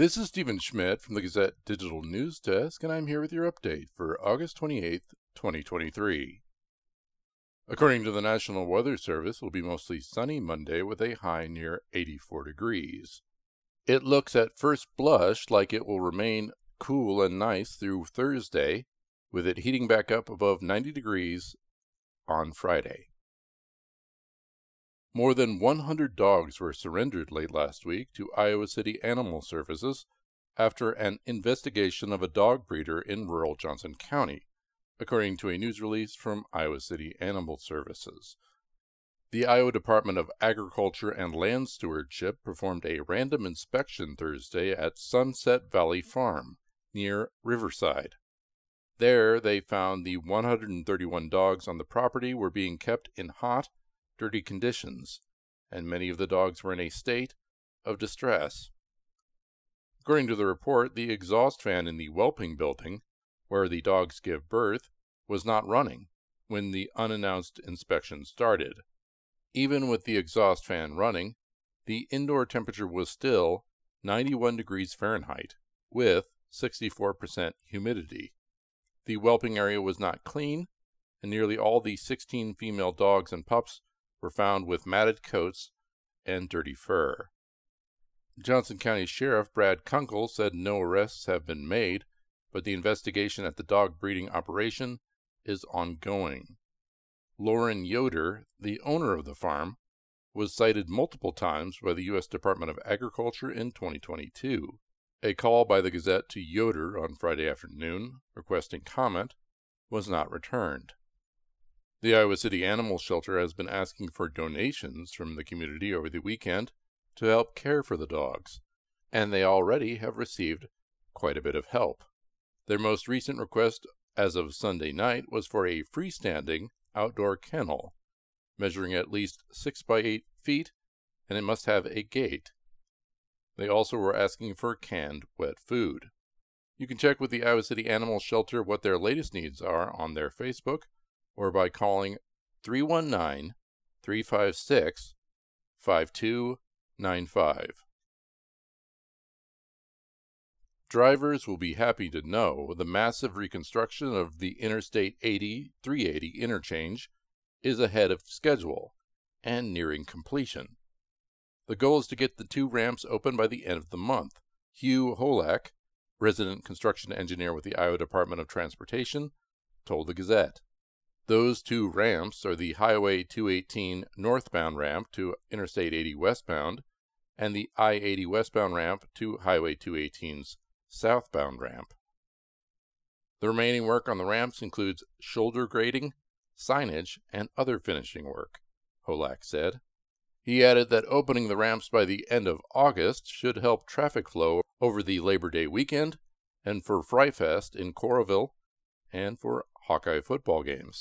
This is Stephen Schmidt from the Gazette Digital News Desk, and I'm here with your update for August 28th, 2023. According to the National Weather Service, it will be mostly sunny Monday with a high near 84 degrees. It looks at first blush like it will remain cool and nice through Thursday, with it heating back up above 90 degrees on Friday. More than 100 dogs were surrendered late last week to Iowa City Animal Services after an investigation of a dog breeder in rural Johnson County, according to a news release from Iowa City Animal Services. The Iowa Department of Agriculture and Land Stewardship performed a random inspection Thursday at Sunset Valley Farm near Riverside. There, they found the 131 dogs on the property were being kept in hot dirty conditions, and many of the dogs were in a state of distress. According to the report, the exhaust fan in the whelping building, where the dogs give birth, was not running when the unannounced inspection started. Even with the exhaust fan running, the indoor temperature was still 91 degrees Fahrenheit, with 64% humidity. The whelping area was not clean, and nearly all the 16 female dogs and pups were found with matted coats and dirty fur. Johnson County Sheriff Brad Kunkel said no arrests have been made, but the investigation at the dog breeding operation is ongoing. Loren Yoder, the owner of the farm, was cited multiple times by the U.S. Department of Agriculture in 2022. A call by the Gazette to Yoder on Friday afternoon, requesting comment, was not returned. The Iowa City Animal Shelter has been asking for donations from the community over the weekend to help care for the dogs, and they already have received quite a bit of help. Their most recent request as of Sunday night was for a freestanding outdoor kennel, measuring at least 6 by 8 feet, and it must have a gate. They also were asking for canned wet food. You can check with the Iowa City Animal Shelter what their latest needs are on their Facebook or by calling 319 356 5295. Drivers will be happy to know the massive reconstruction of the Interstate 80 380 interchange is ahead of schedule and nearing completion. The goal is to get the two ramps open by the end of the month. Hugh Holak, resident construction engineer with the Iowa Department of Transportation, told the Gazette. Those two ramps are the Highway 218 northbound ramp to Interstate 80 westbound and the I 80 westbound ramp to Highway 218's southbound ramp. The remaining work on the ramps includes shoulder grading, signage, and other finishing work, Holak said. He added that opening the ramps by the end of August should help traffic flow over the Labor Day weekend and for Fry Fest in Coralville and for Hawkeye football games.